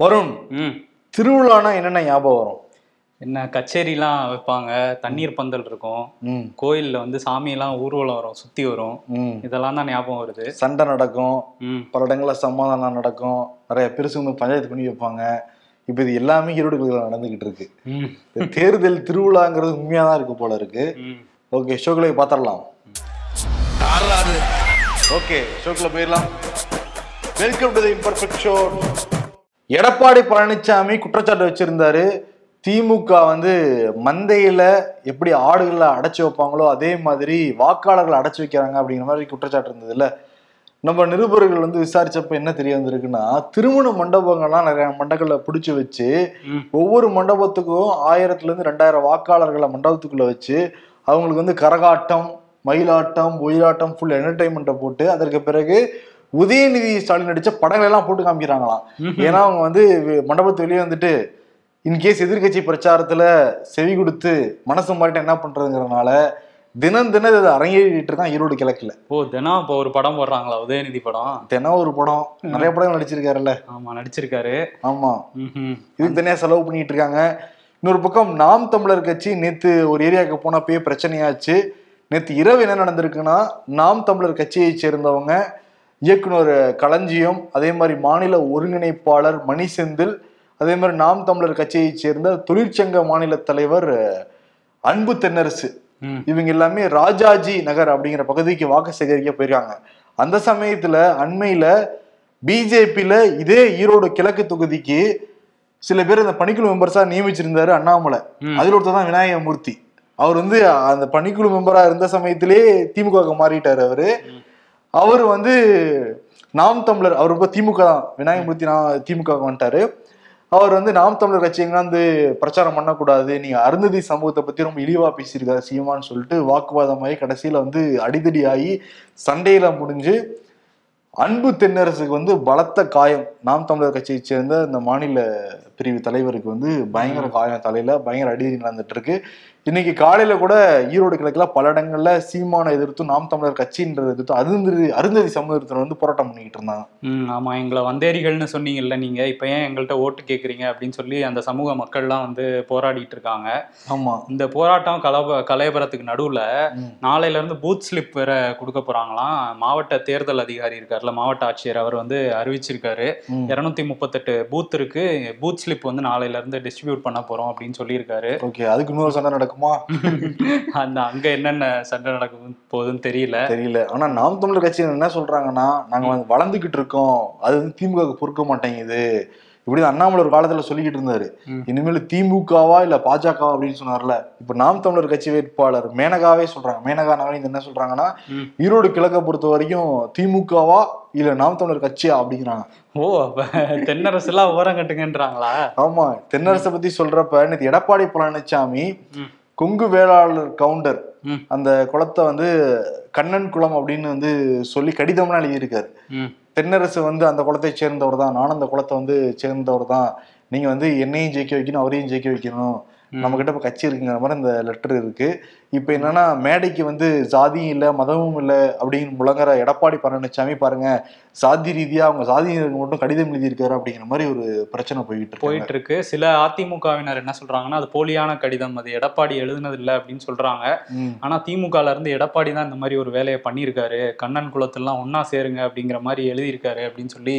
வருண் ம். திருவிழானா என்னென்ன ஞாபகம் வரும்? என்ன கச்சேரிலாம் வைப்பாங்க தண்ணீர் பந்தல் இருக்கும். ம். கோயில்ல வந்து சாமியெல்லாம் ஊர்வலம் வரும் சுத்தி வரும். ம். இதெல்லாம் தான் ஞாபகம் வருது. சண்டை நடக்கும். பல இடங்களில் சமாதானம் நடக்கும். நிறைய பெருசு வந்து பஞ்சாயத்து பண்ணி வைப்பாங்க. இப்போ இது எல்லாமே ஈரோடுகளில் நடந்துகிட்டு இருக்கு. தேர்தல் திருவிழாங்கிறது உண்மையாக தான் இருக்கு போல இருக்கு. ஓகே ஷோக்களை பார்த்துடலாம் ஓகே ஷோக்கில் போயிடலாம். Welcome to the imperfect show Edappadi Palaniswami குற்றச்சாட்டு வச்சிருந்தாரு திமுக வந்து மந்தையில எப்படி ஆடுகளை அடைச்சு வைப்பாங்களோ அதே மாதிரி வாக்காளர்களை அடைச்சு வைக்கிறாங்க அப்படிங்கிற மாதிரி குற்றச்சாட்டு இருந்தது இல்ல நம்ம நிருபர்கள் வந்து விசாரிச்சப்ப என்ன தெரிய வந்திருக்குன்னா திருமண மண்டபங்கள்லாம் நிறைய மண்டபங்களை பிடிச்சி வச்சு. ஒவ்வொரு மண்டபத்துக்கும் ஆயிரத்துல இருந்து ரெண்டாயிரம் வாக்காளர்களை மண்டபத்துக்குள்ள வச்சு அவங்களுக்கு வந்து கரகாட்டம் மயிலாட்டம் ஒயிலாட்டம் ஃபுல் என்டர்டைன்மெண்ட்டை போட்டு அதற்கு பிறகு உதயநிதி ஸ்டாலின் நடிச்ச படங்கள் எல்லாம் போட்டு காமிக்கிறாங்களாம். ஏன்னா அவங்க வந்து மண்டபத்து வெளியே வந்துட்டு இன்கேஸ் எதிர்க்கட்சி பிரச்சாரத்துல செவி கொடுத்து மனசு மாறிட்டு என்ன பண்றதுங்கிறதுனால தினம் தினம் இது அரங்கேறிட்டு இருக்கான் ஈரோடு கிழக்குல. ஓ தினம் இப்போ ஒரு படம் போடுறாங்களா உதயநிதி படம்? தினம் ஒரு படம். நிறைய படம் நடிச்சிருக்காருல்ல. ஆமா நடிச்சிருக்காரு. ஆமா. இதுக்கு தனியா செலவு பண்ணிட்டு இருக்காங்க. இன்னொரு பக்கம் நாம் தமிழர் கட்சி நேத்து ஒரு ஏரியாவுக்கு போனப்பயே பிரச்சனையாச்சு. நேத்து இரவு என்ன நடந்திருக்குன்னா நாம் தமிழர் கட்சியை சேர்ந்தவங்க இயக்குனர் களஞ்சியம் அதே மாதிரி மாநில ஒருங்கிணைப்பாளர் மணி செந்தில் அதே மாதிரி நாம் தமிழர் கட்சியை சேர்ந்த தொழிற்சங்க மாநில தலைவர் அன்பு தென்னரசு. இவங்க எல்லாமே ராஜாஜி நகர் அப்படிங்கிற பகுதிக்கு வாக்கு சேகரிக்க போயிருக்காங்க. அந்த சமயத்துல அண்மையில பிஜேபியில இதே ஈரோடு கிழக்கு தொகுதிக்கு சில பேர் அந்த பணிக்குழு மெம்பர்ஸா நியமிச்சிருந்தாரு அண்ணாமலை. அதுல ஒருத்தர் தான் விநாயகமூர்த்தி. அவர் வந்து அந்த பணிக்குழு மெம்பரா இருந்த சமயத்திலே திமுக மாறிட்டாரு அவரு. அவர் வந்து நாம் தமிழர் அவர் இப்போ திமுக தான். விநாயகமூர்த்தி நான் திமுக வந்துட்டாரு. அவர் வந்து நாம் தமிழர் கட்சி எங்காந்து பிரச்சாரம் பண்ணக்கூடாது நீங்கள் அருந்ததி சமூகத்தை பத்தி ரொம்ப இழிவா பேசியிருக்காரு சீமான்னு சொல்லிட்டு வாக்குவாதமாகி கடைசியில வந்து அடிதடி ஆகி சண்டையில முடிஞ்சு அன்பு தென்னரசுக்கு வந்து பலத்த காயம். நாம் தமிழர் கட்சியை சேர்ந்த இந்த மாநில பிரிவு தலைவருக்கு வந்து பயங்கர காயம் தலையில பயங்கர அடிதடி நடந்துட்டு இருக்கு இன்னைக்கு காலையில கூட ஈரோடு கிழக்குல பல இடங்கள்ல சீமான எதிர்த்து நாம் தமிழர் கட்சின்றதை எதிர்த்து அருந்ததி அருந்ததி சமூகத்தினர் வந்து போராட்டம் பண்ணிக்கிட்டு இருந்தாங்க. ம் ஆமா எங்களை வந்தேரிகள்னு சொன்னீங்கல்ல நீங்க. இப்ப ஏன் எங்கள்கிட்ட ஓட்டு கேக்குறீங்க அப்படின்னு சொல்லி அந்த சமூக மக்கள்லாம் வந்து போராடிட்டு இருக்காங்க. ஆமா. இந்த போராட்டம் கலப கலையபரத்துக்கு நடுவுல. நாளையில இருந்து பூத் ஸ்லிப் வேற கொடுக்க போறாங்களாம். மாவட்ட தேர்தல் அதிகாரி இருக்கார்ல மாவட்ட ஆட்சியர் அவர் வந்து அறிவிச்சிருக்காரு. இருநூத்தி முப்பத்தெட்டு பூத் இருக்கு. பூத் ஸ்லிப் வந்து நாளையில இருந்து டிஸ்ட்ரிபியூட் பண்ண போறோம் அப்படின்னு சொல்லியிருக்காரு. ஓகே அதுக்கு இன்னொரு சண்டை நடக்குமா? அந்த அங்க என்னென்ன சண்டை நடக்கும் போகுதுன்னு தெரியல. தெரியல. ஆனா நாம் தமிழர் கட்சி என்ன சொல்றாங்கன்னா நாங்க வந்து வளர்ந்துகிட்டு இருக்கோம். அது வந்து திமுக பொறுக்க மாட்டேங்குது. இப்படி அண்ணாமலை ஒரு காலத்துல சொல்லிக்கிட்டு இருந்தாரு. இனிமேல் திமுகவா இல்ல பாஜகவா அப்படின்னு சொன்னார்ல இப்ப நாம் தமிழர் கட்சி வேட்பாளர் மேனகாவே சொல்றாங்க மேனகா நவீன் என்ன சொல்றாங்கன்னா. ஈரோடு கிழக்க பொறுத்த வரைக்கும் திமுகவா இல்ல நாம் தமிழர் கட்சியா அப்படிங்கிறாங்க ஓ அப்ப தென்னரசு எல்லாம் ஓரம் கட்டுங்கன்றாங்களா ஆமா தென்னரசை பத்தி சொல்றப்ப நேத்து எடப்பாடி பழனிசாமி. கொங்கு வேளாளர் கவுண்டர். அந்த குளத்தை வந்து கண்ணன் குளம் அப்படின்னு வந்து சொல்லி கடிதம்லாம் எழுதியிருக்காரு தென்னரசு வந்து அந்த குளத்தை சேர்ந்தவர் தான் நானும் அந்த குளத்தை வந்து சேர்ந்தவர் தான் நீங்கள் வந்து என்னையும் ஜெயிக்க வைக்கணும் அவரையும் ஜெயிக்க வைக்கணும். ம். நம்ம கிட்ட இப்ப கட்சி இருக்குங்கிற மாதிரி இந்த லெட்டர் இருக்கு இப்ப என்னன்னா மேடைக்கு வந்து ஜாதியும் இல்ல மதமும் இல்ல அப்படின்னு முழங்குற எடப்பாடி பழனிசாமி பாருங்க சாதி ரீதியா அவங்க சாதியினருக்கு மட்டும் கடிதம் எழுதியிருக்காரு அப்படிங்கிற மாதிரி ஒரு பிரச்சனை போயிட்டு இருக்கு போயிட்டு இருக்கு சில அதிமுகவினர் என்ன சொல்றாங்கன்னா அது போலியான கடிதம் அது எடப்பாடி எழுதுனது இல்ல அப்படின்னு சொல்றாங்க. ஆனா திமுகல இருந்து எடப்பாடி தான் இந்த மாதிரி ஒரு வேலையை பண்ணியிருக்காரு கண்ணன் குளத்தெல்லாம் ஒண்ணா சேருங்க அப்படிங்கிற மாதிரி எழுதியிருக்காரு அப்படின்னு சொல்லி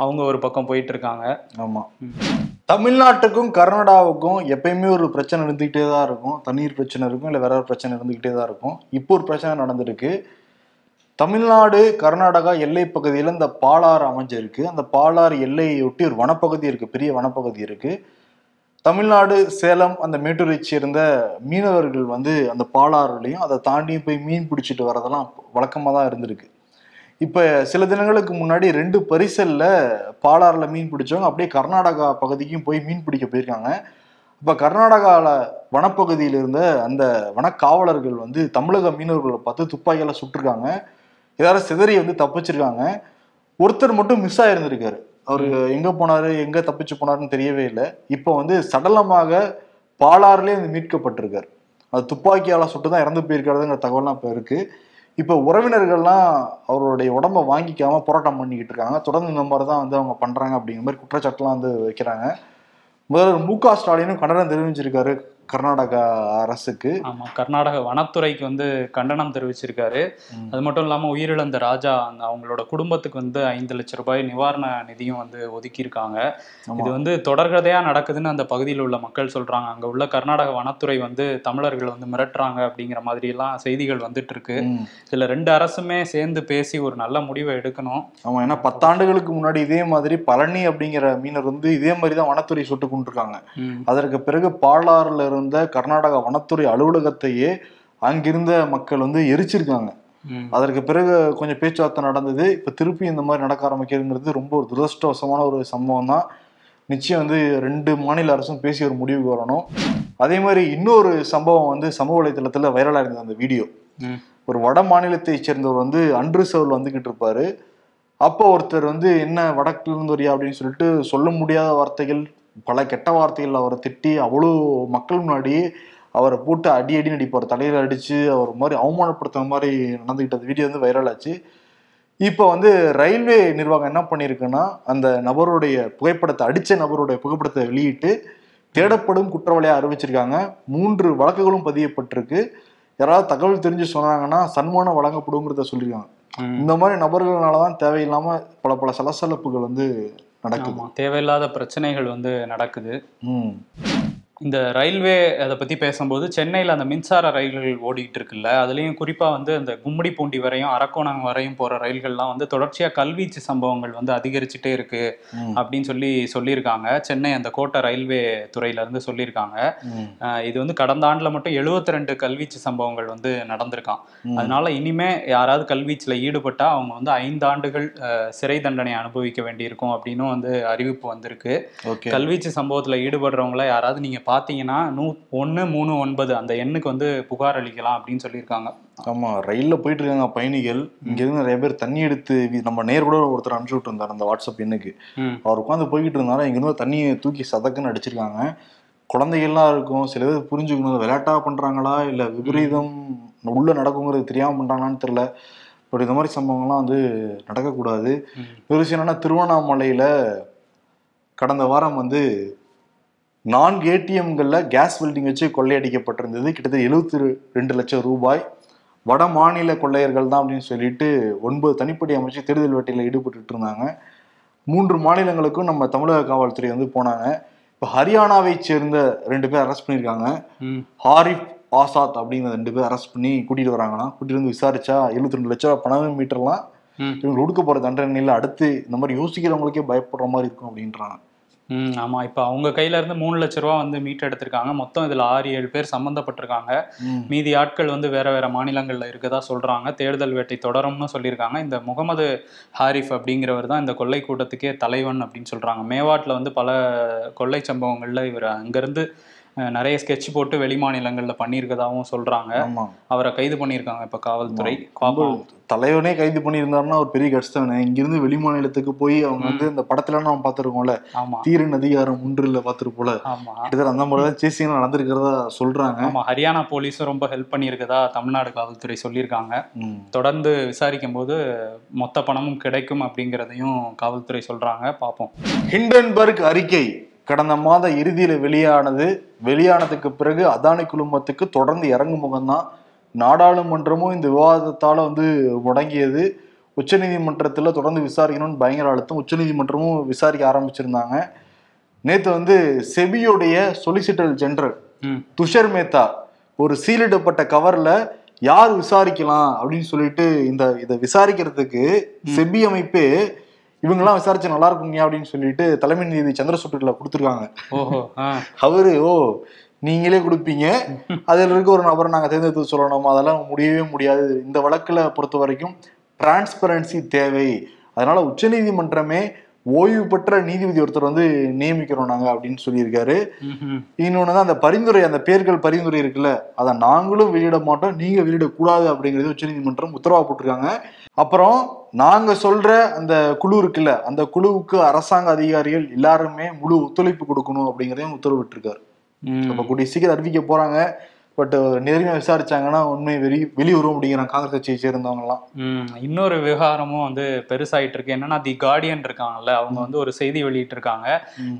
அவங்க ஒரு பக்கம் போயிட்டு இருக்காங்க ஆமா. தமிழ்நாட்டுக்கும் கர்நாடகாவுக்கும் எப்பயுமே ஒரு பிரச்சனை இருந்துக்கிட்டே தான் இருக்கும். தண்ணீர் பிரச்சனை இருக்கும் இல்லை வேற ஒரு பிரச்சனை இருந்துக்கிட்டே தான் இருக்கும். இப்போ ஒரு பிரச்சனை நடந்திருக்கு. தமிழ்நாடு கர்நாடகா எல்லை பகுதியில் இந்த பாலாறு அமைஞ்சிருக்கு. அந்த பாலாறு எல்லையொட்டி ஒரு வனப்பகுதி இருக்குது பெரிய வனப்பகுதி இருக்குது தமிழ்நாடு சேலம் அந்த மேட்டூரை சேர்ந்த மீனவர்கள் வந்து அந்த பாலாறுலையும் அதை தாண்டியும் போய் மீன் பிடிச்சிட்டு வரதெல்லாம் வழக்கமாக தான் இருந்திருக்கு. இப்போ சில தினங்களுக்கு முன்னாடி ரெண்டு பரிசல்ல பாலாறுல மீன் பிடிச்சவங்க அப்படியே கர்நாடகா பகுதிக்கும் போய் மீன் பிடிக்க போயிருக்காங்க. இப்போ கர்நாடகாவில் வனப்பகுதியில் இருந்த அந்த வனக்காவலர்கள் வந்து தமிழக மீனவர்களை பார்த்து துப்பாக்கியால சுட்டிருக்காங்க. எல்லாரும் சிதறி வந்து தப்பிச்சிருக்காங்க. ஒருத்தர் மட்டும் மிஸ் ஆயிருந்திருக்காரு. அவர் எங்க போனாரு எங்க தப்பிச்சு போனாருன்னு தெரியவே இல்லை. இப்போ வந்து சடலமாக பாலாறுலேயே வந்து மீட்கப்பட்டிருக்காரு. அது துப்பாக்கியால சுட்டு தான் இறந்து போயிருக்காருங்கிற தகவல்லாம் இப்போ இருக்கு. இப்போ உறவினர்கள்லாம் அவருடைய உடம்ப வாங்கிக்காம போராட்டம் பண்ணிக்கிட்டு இருக்காங்க. தொடர்ந்து இந்த மாதிரி தான் வந்து அவங்க பண்ணுறாங்க அப்படிங்கிற மாதிரி குற்றச்சாட்டுலாம் வந்து வைக்கிறாங்க. முதல்வர் மு க ஸ்டாலினும் கண்டனம் தெரிவிச்சிருக்காரு. கர்நாடகா அரசுக்கு. ஆமா கர்நாடக வனத்துறைக்கு வந்து கண்டனம் தெரிவிச்சிருக்காரு. அது மட்டும் இல்லாம உயிரிழந்த ராஜா அவங்களோட குடும்பத்துக்கு வந்து ஐந்து லட்சம் ரூபாய் நிவாரண நிதியும் வந்து ஒதுக்கியிருக்காங்க. இது வந்து தொடர்கதையா நடக்குதுன்னு அந்த பகுதியில் உள்ள மக்கள் சொல்றாங்க. அங்க உள்ள கர்நாடக வனத்துறை வந்து தமிழர்கள் வந்து மிரட்டுறாங்க அப்படிங்கிற மாதிரி எல்லாம் செய்திகள் வந்துட்டு இருக்கு. இதுல ரெண்டு அரசுமே சேர்ந்து பேசி ஒரு நல்ல முடிவை எடுக்கணும். ஆமா ஏன்னா பத்தாண்டுகளுக்கு முன்னாடி இதே மாதிரி பழனி அப்படிங்கிற மீனர் வந்து இதே மாதிரி தான் வனத்துறை சுட்டு கொண்டிருக்காங்க. அதற்கு பிறகு பாலாறுல இருந்த கர்நாடகா வனத்துறை அலுவலகத்தையே அங்கிருந்த மக்கள் வந்து எரிச்சிருக்காங்க. அதற்கு பிறகு கொஞ்சம் பேச்சுவார்த்தை நடந்தது. இப்ப திருப்பி இந்த மாதிரி நடக்க ஆரம்பிக்கிறதுங்கிறது ரொம்ப ஒரு துரதிருஷ்டவசமான ஒரு சம்பவம் தான் நிச்சயம் வந்து ரெண்டு மாநில அரசும் பேசி ஒரு முடிவுக்கு வரணும். அதே மாதிரி இன்னொரு சம்பவம் வந்து சமூக வலைதளத்துல வைரலா இருந்தது அந்த வீடியோ. ஒரு வட மாநிலத்தை சேர்ந்தவர் வந்து அன்ரிசர்வ்ல வந்துகிட்டு இருப்பாரு. அப்போ ஒருத்தர் வந்து என்ன வடக்குல இருந்து வரியா அப்படின்னு சொல்லிட்டு சொல்ல முடியாத வார்த்தைகள் பல கெட்ட வார்த்தைகள் அவரை திட்டி அவ்வளோ மக்கள் முன்னாடி அவரை போட்டு அடி அடி நடிப்பார். தலையில அடிச்சு அவர் மாதிரி அவமானப்படுத்துற மாதிரி நடந்துகிட்ட வீடியோ வந்து வைரல் ஆச்சு. இப்போ வந்து ரயில்வே நிர்வாகம் என்ன பண்ணியிருக்குன்னா அந்த நபருடைய புகைப்படத்தை அடிச்ச நபருடைய புகைப்படத்தை வெளியிட்டு தேடப்படும் குற்றவாளியா அறிவிச்சிருக்காங்க. மூன்று வழக்குகளும் பதியப்பட்டிருக்கு. யாராவது தகவல் தெரிஞ்சு சொன்னாங்கன்னா சன்மானம் வழங்கப்படுங்கிறத சொல்லியிருக்காங்க. இந்த மாதிரி நபர்களால தான் தேவையில்லாம பல பல சலசலப்புகள் வந்து நடக்குது. ஆமா தேவையில்லாத பிரச்சனைகள் வந்து நடக்குது. ம். இந்த ரயில்வே அதை பத்தி பேசும்போது சென்னையில் அந்த மின்சார ரயில்கள் ஓடிட்டு இருக்குல்ல அதுலயும் குறிப்பா வந்து அந்த கும்மிடிப்பூண்டி வரையும் அரக்கோணம் வரையும் போற ரயில்கள்லாம் வந்து தொடர்ச்சியா கல்வீச்சு சம்பவங்கள் வந்து அதிகரிச்சுட்டே இருக்கு ம், அப்படின்னு சொல்லி சொல்லியிருக்காங்க. சென்னை அந்த கோட்டை ரயில்வே துறையில இருந்து சொல்லியிருக்காங்க. இது வந்து கடந்த ஆண்டுல மட்டும் 72 ரெண்டு கல்வீச்சு சம்பவங்கள் வந்து நடந்திருக்கான். அதனால இனிமே யாராவது கல்வீச்சுல ஈடுபட்டா அவங்க வந்து ஐந்து ஆண்டுகள் சிறை தண்டனை அனுபவிக்க வேண்டியிருக்கும் அப்படின்னும் வந்து அறிவிப்பு வந்திருக்கு. கல்வீச்சு சம்பவத்துல ஈடுபடுறவங்கள யாராவது நீங்க பாத்தீங்கன்னா நூ ஒன்னு மூணு ஒன்பது அந்த எண்ணுக்கு வந்து புகார் அளிக்கலாம் அப்படின்னு சொல்லியிருக்காங்க. ஆமா ரயில்ல போயிட்டு இருக்காங்க பயணிகள். இங்க இருந்து நிறைய பேர் தண்ணி எடுத்து நம்ம நேர் கூட ஒருத்தர் அனுப்பிச்சு விட்டுருந்தார் அந்த வாட்ஸ்அப் எண்ணுக்கு. அவர் உட்காந்து போய்கிட்டு இருந்தாலும் இங்க இருந்து தண்ணியை தூக்கி சதக்குன்னு அடிச்சிருக்காங்க. குழந்தைகள்லாம் இருக்கும். சில பேர் புரிஞ்சுக்கணும். விளையாட்டா பண்றாங்களா? இல்ல விபரீதம் உள்ள நடக்குங்கிறது தெரியாம பண்றாங்களான்னு தெரியல. பட் இந்த மாதிரி சம்பவங்கள்லாம் வந்து நடக்கக்கூடாது. ஒரு விஷயம் என்னன்னா திருவண்ணாமலையில கடந்த வாரம் வந்து நான்கு ஏடிஎம்கள்ல கேஸ் வெல்டிங் வச்சு கொள்ளையடிக்கப்பட்டிருந்தது. கிட்டத்தட்ட எழுபத்தி ரெண்டு லட்சம் ரூபாய். வட மாநில கொள்ளையர்கள் தான் அப்படின்னு சொல்லிட்டு ஒன்பது தனிப்படை அமைச்சு தேடுதல் வேட்டையில் ஈடுபட்டு இருந்தாங்க மூன்று மாநிலங்களுக்கும் நம்ம தமிழக காவல்துறை வந்து போனாங்க. இப்போ ஹரியானாவை சேர்ந்த ரெண்டு பேர் அரெஸ்ட் பண்ணியிருக்காங்க. ஹாரிஃப் ஆசாத் அப்படிங்கிற ரெண்டு பேர் அரெஸ்ட் பண்ணி கூட்டிட்டு வராங்கன்னா கூட்டிட்டு வந்து விசாரிச்சா எழுபத்தி ரெண்டு லட்ச ரூபா பணம் மீட்டர்லாம் ம். இவங்க கொடுக்க போற தண்டனையில அடுத்து இந்த மாதிரி யோசிக்கிறவங்களுக்கே பயப்படுற மாதிரி இருக்கும் அப்படின்றாங்க. ம், ஆமா. இப்ப அவங்க கையில இருந்து மூணு லட்ச ரூபா வந்து மீட் எடுத்திருக்காங்க. மொத்தம் இதுல ஆறு ஏழு பேர் சம்பந்தப்பட்டிருக்காங்க ம். மீதி ஆட்கள் வந்து வேற வேற மாநிலங்கள்ல இருக்கதா சொல்றாங்க. தேடுதல் வேட்டை தொடரும்னு சொல்லியிருக்காங்க. இந்த முகமது ஹாரிஃப் அப்படிங்கிறவர் தான் இந்த கொள்ளை கூட்டத்துக்கே தலைவன் அப்படின்னு சொல்றாங்க. மேவாட்ல வந்து பல கொள்ளை சம்பவங்கள்ல இவர் அங்கிருந்து நிறைய ஸ்கெட்ச் போட்டு வெளி மாநிலங்கள்ல பண்ணியிருக்கதாவும் சொல்றாங்க. ஆமா. அவரை கைது பண்ணியிருக்காங்க இப்ப காவல்துறை. பாப்போம் தலைவனே கைது பண்ணியிருந்தாருன்னா ஒரு பெரிய கஷ்டம் இங்கிருந்து வெளி மாநிலத்துக்கு போய் அவங்க வந்து இந்த படத்துல நம்ம பார்த்திருக்கோம்ல. தீரன் அதிகாரம் ஒன்றுல பார்த்திருப்போல கிட்டத்தட்ட அந்த மாதிரி சேசிங் நடந்திருக்கிறதா சொல்றாங்க. ஆமா. ஹரியானா போலீஸும் ரொம்ப ஹெல்ப் பண்ணியிருக்கதா தமிழ்நாடு காவல்துறை சொல்லியிருக்காங்க. தொடர்ந்து விசாரிக்கும் போது மொத்த பணமும் கிடைக்கும் அப்படிங்கிறதையும் காவல்துறை சொல்றாங்க. பார்ப்போம் ஹிண்டன்பர்க் அறிக்கை. கடந்த மாத இறுதியில வெளியானது வெளியானதுக்கு பிறகு அதானி குழுமத்துக்கு தொடர்ந்து இறங்கும் முகம்தான் நாடாளுமன்றமும் இந்த விவாதத்தால வந்து முடங்கியது. உச்சநீதிமன்றத்துல தொடர்ந்து விசாரிக்கணும்னு பயங்கர அழுத்தம். உச்சநீதிமன்றமும் விசாரிக்க ஆரம்பிச்சிருந்தாங்க. நேத்து வந்து செபியோடைய சொலிசிட்டர் ஜெனரல் துஷர் மேத்தா ஒரு சீலிடப்பட்ட கவர்ல யார் விசாரிக்கலாம் அப்படின்னு சொல்லிட்டு இந்த இதை விசாரிக்கிறதுக்கு செபி அமைப்பே இவங்கெல்லாம் விசாரிச்சு நல்லா இருக்குங்க அப்படின்னு சொல்லிட்டு தலைமை நீதி சந்திரசூட்டில் கொடுத்துருக்காங்க. ஓஹோ ஆ. அவரு ஓ நீங்களே கொடுப்பீங்க. அதில் இருக்க ஒரு நபரை நாங்கள் தேர்ந்தெடுத்து சொல்லணும். அதெல்லாம் முடியவே முடியாது. இந்த வழக்குல பொறுத்த வரைக்கும் டிரான்ஸ்பரன்சி தேவை. அதனால உச்சநீதிமன்றமே ஓய்வு பெற்ற நீதிபதி ஒருத்தர் வந்து நியமிக்கிறோம் நாங்க அப்படின்னு சொல்லியிருக்காரு. தான் அந்த பரிந்துரை அந்த பேர்கள் பரிந்துரை இருக்குல்ல அதை நாங்களும் வெளியிட மாட்டோம் நீங்க வெளியிடக்கூடாது அப்படிங்கிறது உச்சநீதிமன்றம் உத்தரவா போட்டிருக்காங்க. அப்புறம் நாங்க சொல்ற அந்த குழு இருக்குல்ல அந்த குழுவுக்கு அரசாங்க அதிகாரிகள் எல்லாருமே முழு ஒத்துழைப்பு கொடுக்கணும் அப்படிங்கிறதையும் உத்தரவிட்டிருக்காரு. ம். அப்ப கூடிய சீக்கிரம் அறிவிக்க போறாங்க. பட் நேர்மையா விசாரிச்சாங்கன்னா உண்மை வெளி வெளியுறவு அப்படிங்கிறாங்க காங்கிரஸ் கட்சியை சேர்ந்தவங்க எல்லாம் ம், இன்னொரு விவகாரமும் வந்து பெருசாயிட்டு இருக்கு என்னன்னா தி கார்டியன் இருக்காங்கல்ல அவங்க வந்து ஒரு செய்தி வெளியிட்டிருக்காங்க.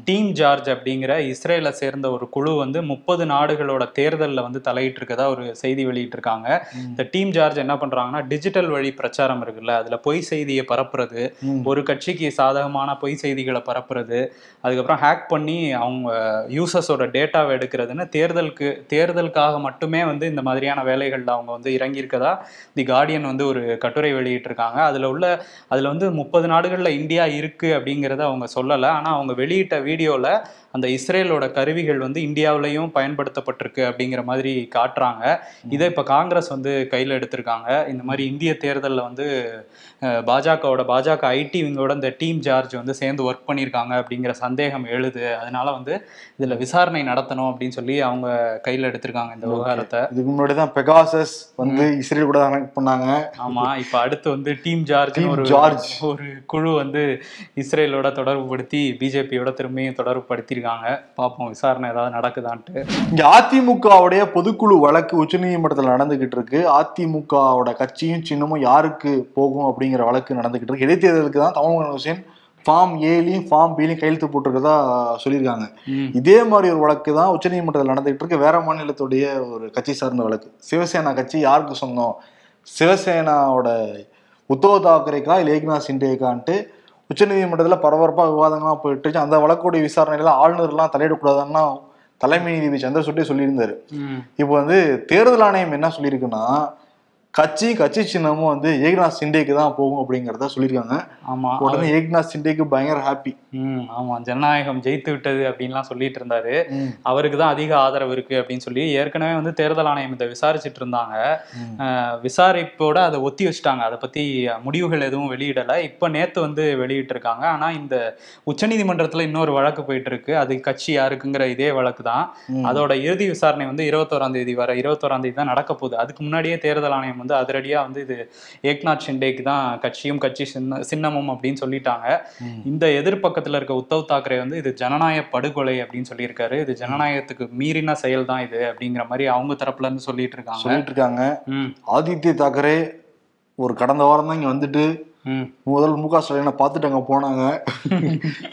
டீம் ஜார்ஜ் அப்படிங்கிற இஸ்ரேலை சேர்ந்த ஒரு குழு வந்து முப்பது நாடுகளோட தேர்தலில் வந்து தலையிட்டு இருக்கதா ஒரு செய்தி வெளியிட்டிருக்காங்க. இந்த டீம் ஜார்ஜ் என்ன பண்றாங்கன்னா டிஜிட்டல் வழி பிரச்சாரம் இருக்குல்ல அதுல பொய் செய்தியை பரப்புறது. ஒரு கட்சிக்கு சாதகமான பொய் செய்திகளை பரப்புறது அதுக்கப்புறம் ஹேக் பண்ணி அவங்க யூசர்ஸோட டேட்டாவை எடுக்கிறதுன்னு தேர்தலுக்கு தேர்தலுக்காக மட்டுமே மட்டுமே வந்து இந்த மாதிரியான வேலைகளில் அவங்க வந்து இறங்கியிருக்கதா தி கார்டியன் வந்து ஒரு கட்டுரை வெளியிட்டிருக்காங்க. அதில் உள்ள அதில் வந்து முப்பது நாடுகளில் இந்தியா இருக்குது அப்படிங்கிறத அவங்க சொல்லலை. ஆனால் அவங்க வெளியிட்ட வீடியோவில் அந்த இஸ்ரேலோட கருவிகள் வந்து இந்தியாவிலையும் பயன்படுத்தப்பட்டிருக்கு அப்படிங்கிற மாதிரி காட்டுறாங்க. இதை இப்போ காங்கிரஸ் வந்து கையில் எடுத்திருக்காங்க. இந்த மாதிரி இந்திய தேர்தலில் வந்து பாஜகவோட பாஜக ஐடி விங்கோட இந்த டீம் ஜார்ஜ் வந்து சேர்ந்து ஒர்க் பண்ணியிருக்காங்க அப்படிங்கிற சந்தேகம் எழுது. அதனால வந்து இதில் விசாரணை நடத்தணும் அப்படின்னு சொல்லி அவங்க கையில் எடுத்திருக்காங்க இந்த விவகாரத்தை இதுக்கு முன்னாடி தான் பெகாசஸ் வந்து இஸ்ரேல் கூட கனெக்ட் பண்ணாங்க. ஆமா இப்ப அடுத்து வந்து டீம் ஜார்ஜ் ஒரு George. ஒரு குழு வந்து இஸ்ரேலோட தொடர்பு படுத்தி பிஜேபியோட திரும்பியும் தொடர்பு படுத்தியிருக்காங்க பார்ப்போம் விசாரணை ஏதாவது நடக்குதான்ட்டு. இங்க அதிமுகவுடைய பொதுக்குழு வழக்கு உச்சநீதிமன்றத்தில் நடந்துகிட்டு இருக்கு. அதிமுகவோட கட்சியும் சின்னமும் யாருக்கு போகும் அப்படிங்கிற வழக்கு நடந்துகிட்டு இருக்கு. இடைத்தேர்தலுக்கு தான் தமிழ் ஹுசேன் ஃபார்ம் ஏலையும் ஃபார்ம் பிலையும் கையெழுத்து போட்டிருக்கதா சொல்லியிருக்காங்க. இதே மாதிரி ஒரு வழக்கு தான் உச்சநீதிமன்றத்தில் நடந்துகிட்டு இருக்கு. வேற மாநிலத்துடைய ஒரு கட்சி சார்ந்த வழக்கு. சிவசேனா கட்சி யாருக்கு சொந்தம்? சிவசேனாவோட உத்தவ் தாக்கரேக்கா இல்லை ஏக்நாத் சிண்டேக்கான்ட்டு உச்சநீதிமன்றத்தில் பரபரப்பாக விவாதங்கள்லாம் போயிட்டு அந்த வழக்குடைய விசாரணையில ஆளுநர்லாம் தலையிடக்கூடாதுன்னா தலைமை நீதிபதி சந்திரசூட்டே சொல்லியிருந்தாரு. இப்போ வந்து தேர்தல் ஆணையம் என்ன சொல்லியிருக்குன்னா கட்சி கட்சி சின்னமும் வந்து ஏக்நாத் சிண்டேக்கு தான் போகும் அப்படிங்கிறத சொல்லியிருக்காங்க. ஆமா. உடனே ஏக்நாத் சிண்டேக்கு பயங்கர ஹாப்பி ம் ஆமா. ஜனநாயகம் ஜெயித்து விட்டது அப்படின்லாம் சொல்லிட்டு இருந்தாரு. அவருக்கு தான் அதிக ஆதரவு இருக்கு அப்படின்னு சொல்லி ஏற்கனவே வந்து தேர்தல் ஆணையம் இதை விசாரிச்சுட்டு இருந்தாங்க. விசாரிப்போட அதை ஒத்தி வச்சுட்டாங்க. அதை பத்தி முடிவுகள் எதுவும் வெளியிடல. இப்ப நேத்து வந்து வெளியிட்டு இருக்காங்க ஆனா இந்த உச்சநீதிமன்றத்துல இன்னொரு வழக்கு போயிட்டு இருக்கு அது கட்சி யாருக்குங்கிற இதே வழக்கு தான். அதோட இறுதி விசாரணை வந்து இருபத்தோராம் தேதி வர இருபத்தோராம் தேதி தான் நடக்க போகுது. அதுக்கு முன்னாடியே தேர்தல் ஆணையம் வந்து அதிரடியா வந்து இது ஏக்நாத் ஷிண்டேக்கு தான் கட்சியும் கட்சி சின்ன சின்னமும் அப்படின்னு சொல்லிட்டாங்க. இந்த எதிர்பக்கத்துல இருக்க உத்தவ் தாக்கரே வந்து இது ஜனநாயக படுகொலை அப்படின்னு சொல்லியிருக்காரு. இது ஜனநாயகத்துக்கு மீறின செயல் தான் இது அப்படிங்கிற மாதிரி அவங்க தரப்புல இருந்து சொல்லிட்டு இருக்காங்க. சொல்லிட்டு இருக்காங்க. ஆதித்ய தாக்கரே ஒரு கடந்த வாரம் தான் இங்க வந்துட்டு முதல் மு க ஸ்டாலினை பார்த்துட்டு அங்க போனாங்க.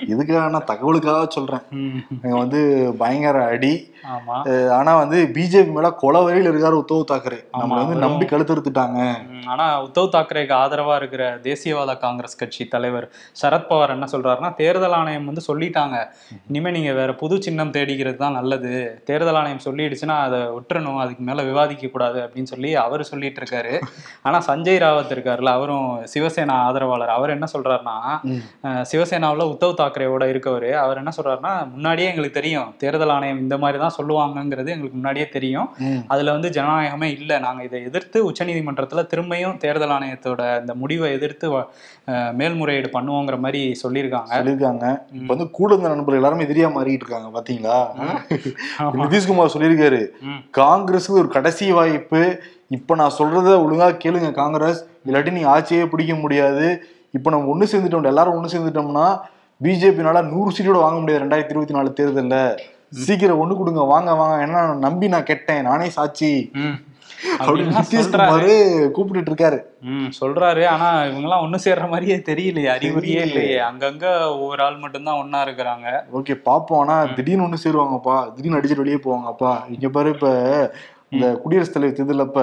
இதுக்காக நான் தகவலுக்காக சொல்றேன். ம். அங்க வந்து பயங்கர அடி. ஆமா. அஹ் ஆனா வந்து பிஜேபி மேல கொலை வரையில் இருக்காரு உத்தவ் தாக்கரே. நம்மள வந்து நம்பி கழுத்துருத்துட்டாங்க ம், ஆனா உத்தவ் தாக்கரேக்கு ஆதரவா இருக்கிற தேசியவாத காங்கிரஸ் கட்சி தலைவர் சரத்பவார் என்ன சொல்றாருன்னா தேர்தல் ஆணையம் வந்து சொல்லிட்டாங்க. இனிமே நீங்க வேற புது சின்னம் தேடிக்கிறது தான் நல்லது. தேர்தல் ஆணையம் சொல்லிடுச்சுன்னா அதை விட்டுறணும். அதுக்கு மேல விவாதிக்க கூடாது அப்படின்னு சொல்லி அவர் சொல்லிட்டு இருக்காரு. ஆனா சஞ்சய் ராவத் இருக்காருல்ல அவரும் சிவசேனா ஆதரவாளர். அவர் என்ன சொல்றாருன்னா சிவசேனாவுல உத்தவ் தாக்கரேவோட இருக்கவர். அவர் என்ன சொல்றாருன்னா முன்னாடியே எங்களுக்கு தெரியும். தேர்தல் ஆணையம் இந்த மாதிரி தான் சொல்லுவாங்கங்கிறது எங்களுக்கு முன்னாடியே தெரியும். அதுல வந்து ஜனநாயகமே இல்லை. நாங்க இதை எதிர்த்து உச்சநீதிமன்றத்துல திரும்பியும் தேர்தல் ஆணையத்தோட இந்த முடிவை எதிர்த்து மேல்முறையீடு பண்ணுவோங்கிற மாதிரி சொல்லியிருக்காங்க. சொல்லியிருக்காங்க. இப்ப வந்து கூட இருந்த நண்பர்கள் எல்லாருமே எதிரியா மாறிட்டு இருக்காங்க பாத்தீங்களா. நிதிஷ்குமார் சொல்லியிருக்காரு. ம். காங்கிரஸுக்கு ஒரு கடைசி வாய்ப்பு இப்ப நான் சொல்றத ஒழுங்கா கேளுங்க காங்கிரஸ். இல்லாட்டி நீ ஆட்சியே பிடிக்க முடியாது. இப்ப நம்ம ஒண்ணு சேர்ந்துட்டோம் எல்லாரும் ஒண்ணு சேர்ந்துட்டோம்னா பிஜேபினால நூறு சீட்டோட வாங்க முடியாது ரெண்டாயிரத்தி இருபத்தி நாலு தேர்தல்ல. சீக்கிரம் ஒண்ணு கொடுங்க வாங்க வாங்க. ஏன்னா நம்பி நான் கெட்டேன் நானே சாட்சி. கூப்பிட்டுட்டு இருக்காரு. சொல்றாரு. ஆனா இவங்கெல்லாம் ஒண்ணு சேர்ற மாதிரியே தெரியலையே அறிகுறியே இல்லையே. அங்கங்க ஒவ்வொரு ஆள் மட்டும்தான் ஒண்ணா இருக்கிறாங்க. ஓகே பாப்போம். ஆனா திடீர்னு ஒண்ணு சேருவாங்கப்பா. திடீர்னு அடிச்சுட்டு வெளியே போவாங்கப்பா. இங்க பாரு இப்ப இந்த குடியரசுத் தலைவர் தேர்தலப்ப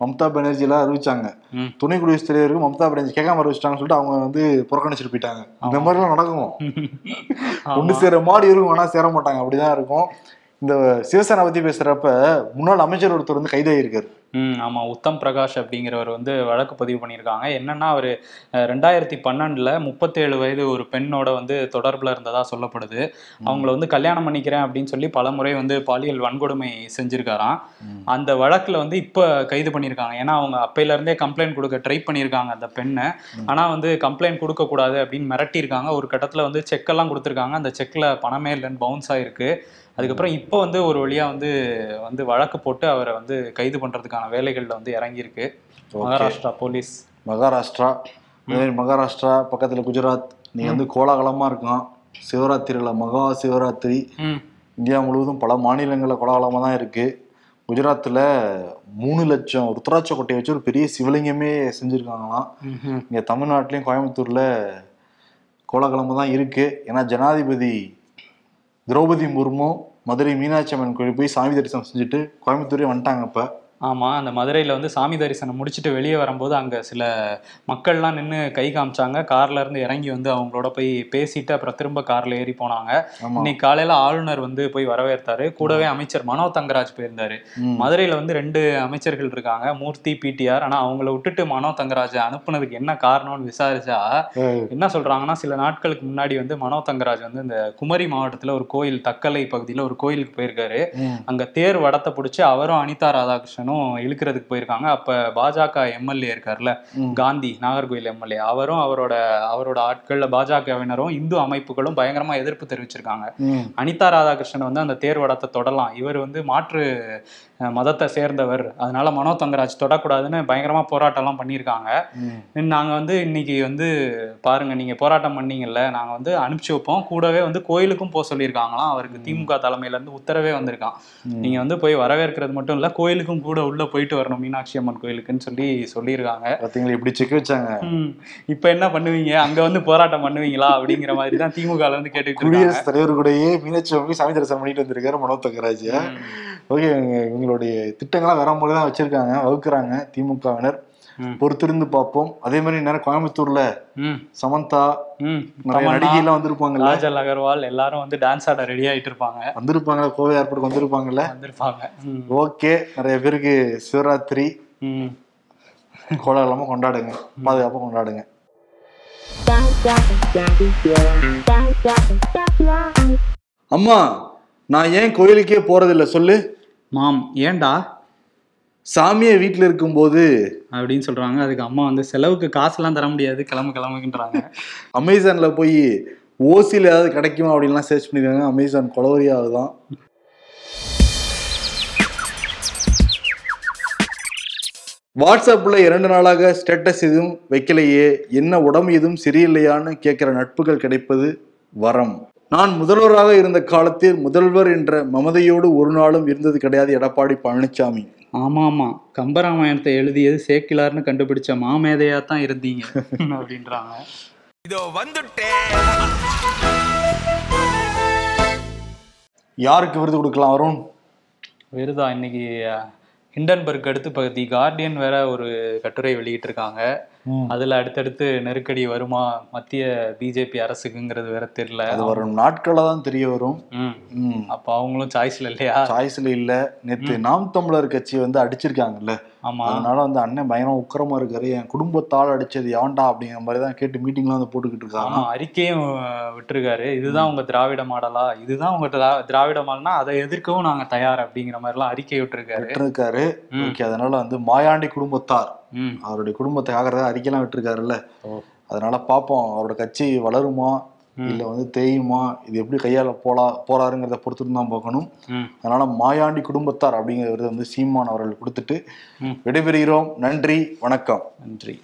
மம்தா பானர்ஜி எல்லாம் அறிவிச்சாங்க துணை குடியரசுத் தலைவருக்கு மம்தா பானர்ஜி கேட்காம அறிவிச்சிட்டாங்கன்னு சொல்லிட்டு அவங்க வந்து புறக்கணிச்சிட்டு போயிட்டாங்க. இந்த மாதிரி எல்லாம் நடக்கும்? ஒண்ணு சேர மாதிரி இருக்கும் ஆனா சேர மாட்டாங்க. அப்படிதான் இருக்கும். இந்த சிவசேனா பத்தி பேசுறப்ப முன்னாள் அமைச்சர் ஒருத்தர் வந்து கைதாகிருக்காரு ம் ஆமா. உத்தம் பிரகாஷ் அப்படிங்கிறவர் வந்து வழக்கு பதிவு பண்ணியிருக்காங்க. என்னன்னா அவர் ரெண்டாயிரத்தி பன்னெண்டுல முப்பத்தேழு வயது ஒரு பெண்ணோட வந்து தொடர்புல இருந்ததா சொல்லப்படுது. அவங்கள வந்து கல்யாணம் பண்ணிக்கிறேன் அப்படின்னு சொல்லி பல முறை வந்து பாலியல் வன்கொடுமை செஞ்சிருக்காராம். அந்த வழக்குல வந்து இப்ப கைது பண்ணியிருக்காங்க. ஏன்னா அவங்க அப்பையில இருந்தே கம்ப்ளைண்ட் கொடுக்க ட்ரை பண்ணியிருக்காங்க அந்த பெண்ணை. ஆனா வந்து கம்ப்ளைண்ட் கொடுக்க கூடாது அப்படின்னு மிரட்டியிருக்காங்க. ஒரு கட்டத்துல வந்து செக்கெல்லாம் கொடுத்துருக்காங்க. அந்த செக்ல பணமே இல்லைன்னு பவுன்ஸ் ஆயிருக்கு. அதுக்கப்புறம் இப்போ வந்து ஒரு வழியா வந்து வந்து வழக்கு போட்டு அவரை வந்து கைது பண்றதுக்கான வேலைகள்ல வந்து இறங்கியிருக்கு. மகாராஷ்டிரா போலீஸ். மகாராஷ்டிரா. மகாராஷ்டிரா பக்கத்துல குஜராத். நீ வந்து கோலாகலமா இருக்கும் சிவராத்திரில மகா சிவராத்திரி. இந்தியா முழுவதும் பல மாநிலங்களில் கோலாகலமாக தான் இருக்கு. குஜராத்தில் மூணு லட்சம் ருத்ராட்ச கொட்டையை வச்சு ஒரு பெரிய சிவலிங்கமே செஞ்சுருக்காங்களாம். இங்கே தமிழ்நாட்டிலையும் கோயம்புத்தூரில் கோலாகலமாக தான் இருக்கு. ஏன்னா ஜனாதிபதி திரௌபதி முர்மு மதுரை மீனாட்சி அம்மன் கோயில் போய் சாமி தரிசனம் செஞ்சுட்டு கோயம்புத்தூரே வந்துட்டாங்க இப்போ ஆமா அந்த மதுரையில வந்து சாமி தரிசனம் முடிச்சுட்டு வெளியே வரும்போது அங்க சில மக்கள்லாம் நின்று கை காமிச்சாங்க. கார்ல இருந்து இறங்கி வந்து அவங்களோட போய் பேசிட்டு அப்புறம் திரும்ப கார்ல ஏறி போனாங்க. இன்னைக்கு காலையில ஆளுநர் வந்து போய் வரவேற்றாரு. கூடவே அமைச்சர் மனோ தங்கராஜ் போயிருந்தாரு. மதுரையில வந்து ரெண்டு அமைச்சர்கள் இருக்காங்க. மூர்த்தி பிடிஆர் ஆனா அவங்கள விட்டுட்டு மனோ தங்கராஜ் அனுப்புனதுக்கு என்ன காரணம்னு விசாரிச்சா என்ன சொல்றாங்கன்னா சில நாட்களுக்கு முன்னாடி வந்து மனோ தங்கராஜ் வந்து இந்த குமரி மாவட்டத்துல ஒரு கோயில் தக்கலை பகுதியில ஒரு கோயிலுக்கு போயிருக்காரு. அங்க தேர் வடத்தை பிடிச்சி அவரும் அனிதா ராதாகிருஷ்ணனும் இழுக்கிறதுக்கு போயிருக்காங்க அப்ப பாஜக எம்எல்ஏ இருக்கார்ல. காந்தி நாகர்கோயில் எம்எல்ஏ அவரும் அவரோட அவரோட ஆட்கள் பாஜகவினரும் இந்து அமைப்புகளும் பயங்கரமா எதிர்ப்பு தெரிவிச்சிருக்காங்க. அனிதா ராதாகிருஷ்ணன் வந்து அந்த தேர் வடத்தை தொடலாம் இவர் வந்து மாற்று மதத்தை சேர்ந்தவர். அதனால மனோ தங்கராஜ் தொடக்கூடாதுன்னு பயங்கரமா போராட்டம்லாம் பண்ணியிருக்காங்க. நாங்க வந்து இன்னைக்கு வந்து பாருங்க நீங்க போராட்டம் பண்ணீங்கல்ல நாங்க வந்து அனுப்பிச்சு வைப்போம். கூடவே வந்து கோயிலுக்கும் போக சொல்லியிருக்காங்களாம். அவருக்கு திமுக தலைமையில இருந்து உத்தரவே வந்திருக்கான். நீங்க வந்து போய் வரவேற்கிறது மட்டும் இல்ல கோயிலுக்கும் கூட உள்ள போயிட்டு வரணும். மீனாட்சி அம்மன் கோயிலுக்குன்னு சொல்லி சொல்லியிருக்காங்க. இப்படி செக் வச்சாங்க. இப்ப என்ன பண்ணுவீங்க? அங்க வந்து போராட்டம் பண்ணுவீங்களா? அப்படிங்கிற மாதிரி தான் திமுக வந்து இருக்காங்க குடியரசுத் தலைவர் கூடயே மீனாட்சி அம்மன் சாமி தரிசனம் பண்ணிட்டு வந்திருக்காரு மனோ தங்கராஜ். ஓகே இவங்களுடைய திட்டங்கள்லாம் வேற மாதிரி தான் வச்சிருக்காங்க வகுக்குறாங்க திமுகவினர். பொறுத்திருந்து பார்ப்போம் அதே மாதிரி நேரம் கோயம்புத்தூர்ல ம். சமந்தா ம். நிறைய தமன்னா, நடிகை எல்லாம் வந்திருப்பாங்கல்ல காஜல் அகர்வால் எல்லாரும் வந்து டான்ஸ் ஆட ரெடி ஆயிட்டு இருப்பாங்க வந்திருப்பாங்கல்ல கோவை ஏர்போர்ட் வந்திருப்பாங்கல்ல வந்திருப்பாங்க. ஓகே நிறைய பேருக்கு சிவராத்திரி ம். கோலாகலமா கொண்டாடுங்க பாதுகாப்பா கொண்டாடுங்க அம்மா நான் ஏன் கோயிலுக்கே போறதில்ல சொல்லு மாம் ஏன்டா சாமியை வீட்டுல இருக்கும்போது. அப்படின்னு சொல்றாங்க. அதுக்கு அம்மா வந்து செலவுக்கு காசுலாம் தர முடியாது கிளம்பு கிளம்புகின்றாங்க அமேசான்ல போய் ஓசியில் ஏதாவது கிடைக்குமா அப்படின்லாம் சர்ச் பண்ணிருக்காங்க. அமேசான் கொலவரியாக தான் வாட்ஸ்அப்ல இரண்டு நாளாக ஸ்டேட்டஸ் எதுவும் வைக்கலையே. என்ன உடம்பு எதுவும் சரியில்லையான்னு கேட்கிற நட்புகள் கிடைப்பது வரம். நான் முதல்வராக இருந்த காலத்தில் முதல்வர் என்ற மமதையோடு ஒரு நாளும் இருந்தது கிடையாது எடப்பாடி பழனிசாமி ஆமா ஆமா. கம்பராமாயணத்தை எழுதியது சேக்கிலார்னு கண்டுபிடிச்ச மாமேதையா தான் இருந்தீங்க அப்படின்றாங்க. இதோ வந்துட்டேன் யாருக்கு விருது கொடுக்கலாம் வரும் விருதா இன்னைக்கு ஹிண்டன்பர்க் அடுத்து பகுதி. கார்டியன் வேற ஒரு கட்டுரை வெளியிட்டிருக்காங்க. அதுல அடுத்தடுத்து நெருக்கடி வருமா? மத்திய பிஜேபி அரசுக்குங்கிறது வேற தெரியல. அது வரும் நாட்களா தான் தெரிய வரும். அப்ப அவங்களும் சாய்ஸ்ல இல்லையா? சாய்ஸ்ல இல்ல. நேத்து நாம் தமிழர் கட்சி வந்து அடிச்சிருக்காங்கல்ல. ஆமா. அதனால வந்து அண்ணன் பயங்கரம் உக்கிரமா இருக்காரு. என் குடும்பத்தால் அடிச்சது ஏன்டா அப்படிங்கிற மாதிரி தான் கேட்டு மீட்டிங்லாம் வந்து போட்டுக்கிட்டு இருக்காங்க. அறிக்கையும் விட்டிருக்காரு. இதுதான் உங்க திராவிட மாடலா? இதுதான் உங்க திரா- திராவிட மாடல்னா அதை எதிர்க்கவும் நாங்க தயார் அப்படிங்கிற மாதிரி எல்லாம் அறிக்கை விட்டிருக்காரு. விட்டுருக்காரு. ஓகே அதனால வந்து மாயாண்டி குடும்பத்தார். அவருடைய குடும்பத்தை ஆகிறத அறிக்கைலாம் விட்டுருக்காருல்ல. அதனால பார்ப்போம் அவரோட கட்சி வளருமா இல்ல வந்து தேயுமா இது எப்படி கையால போலா போறாருங்கிறத பொறுத்துட்டு தான் பார்க்கணும். அதனால மாயாண்டி குடும்பத்தார் அப்படிங்கிற விருது வந்து சீமான் அவர்கள் கொடுத்துட்டு. விடைபெறுகிறோம். நன்றி வணக்கம். நன்றி.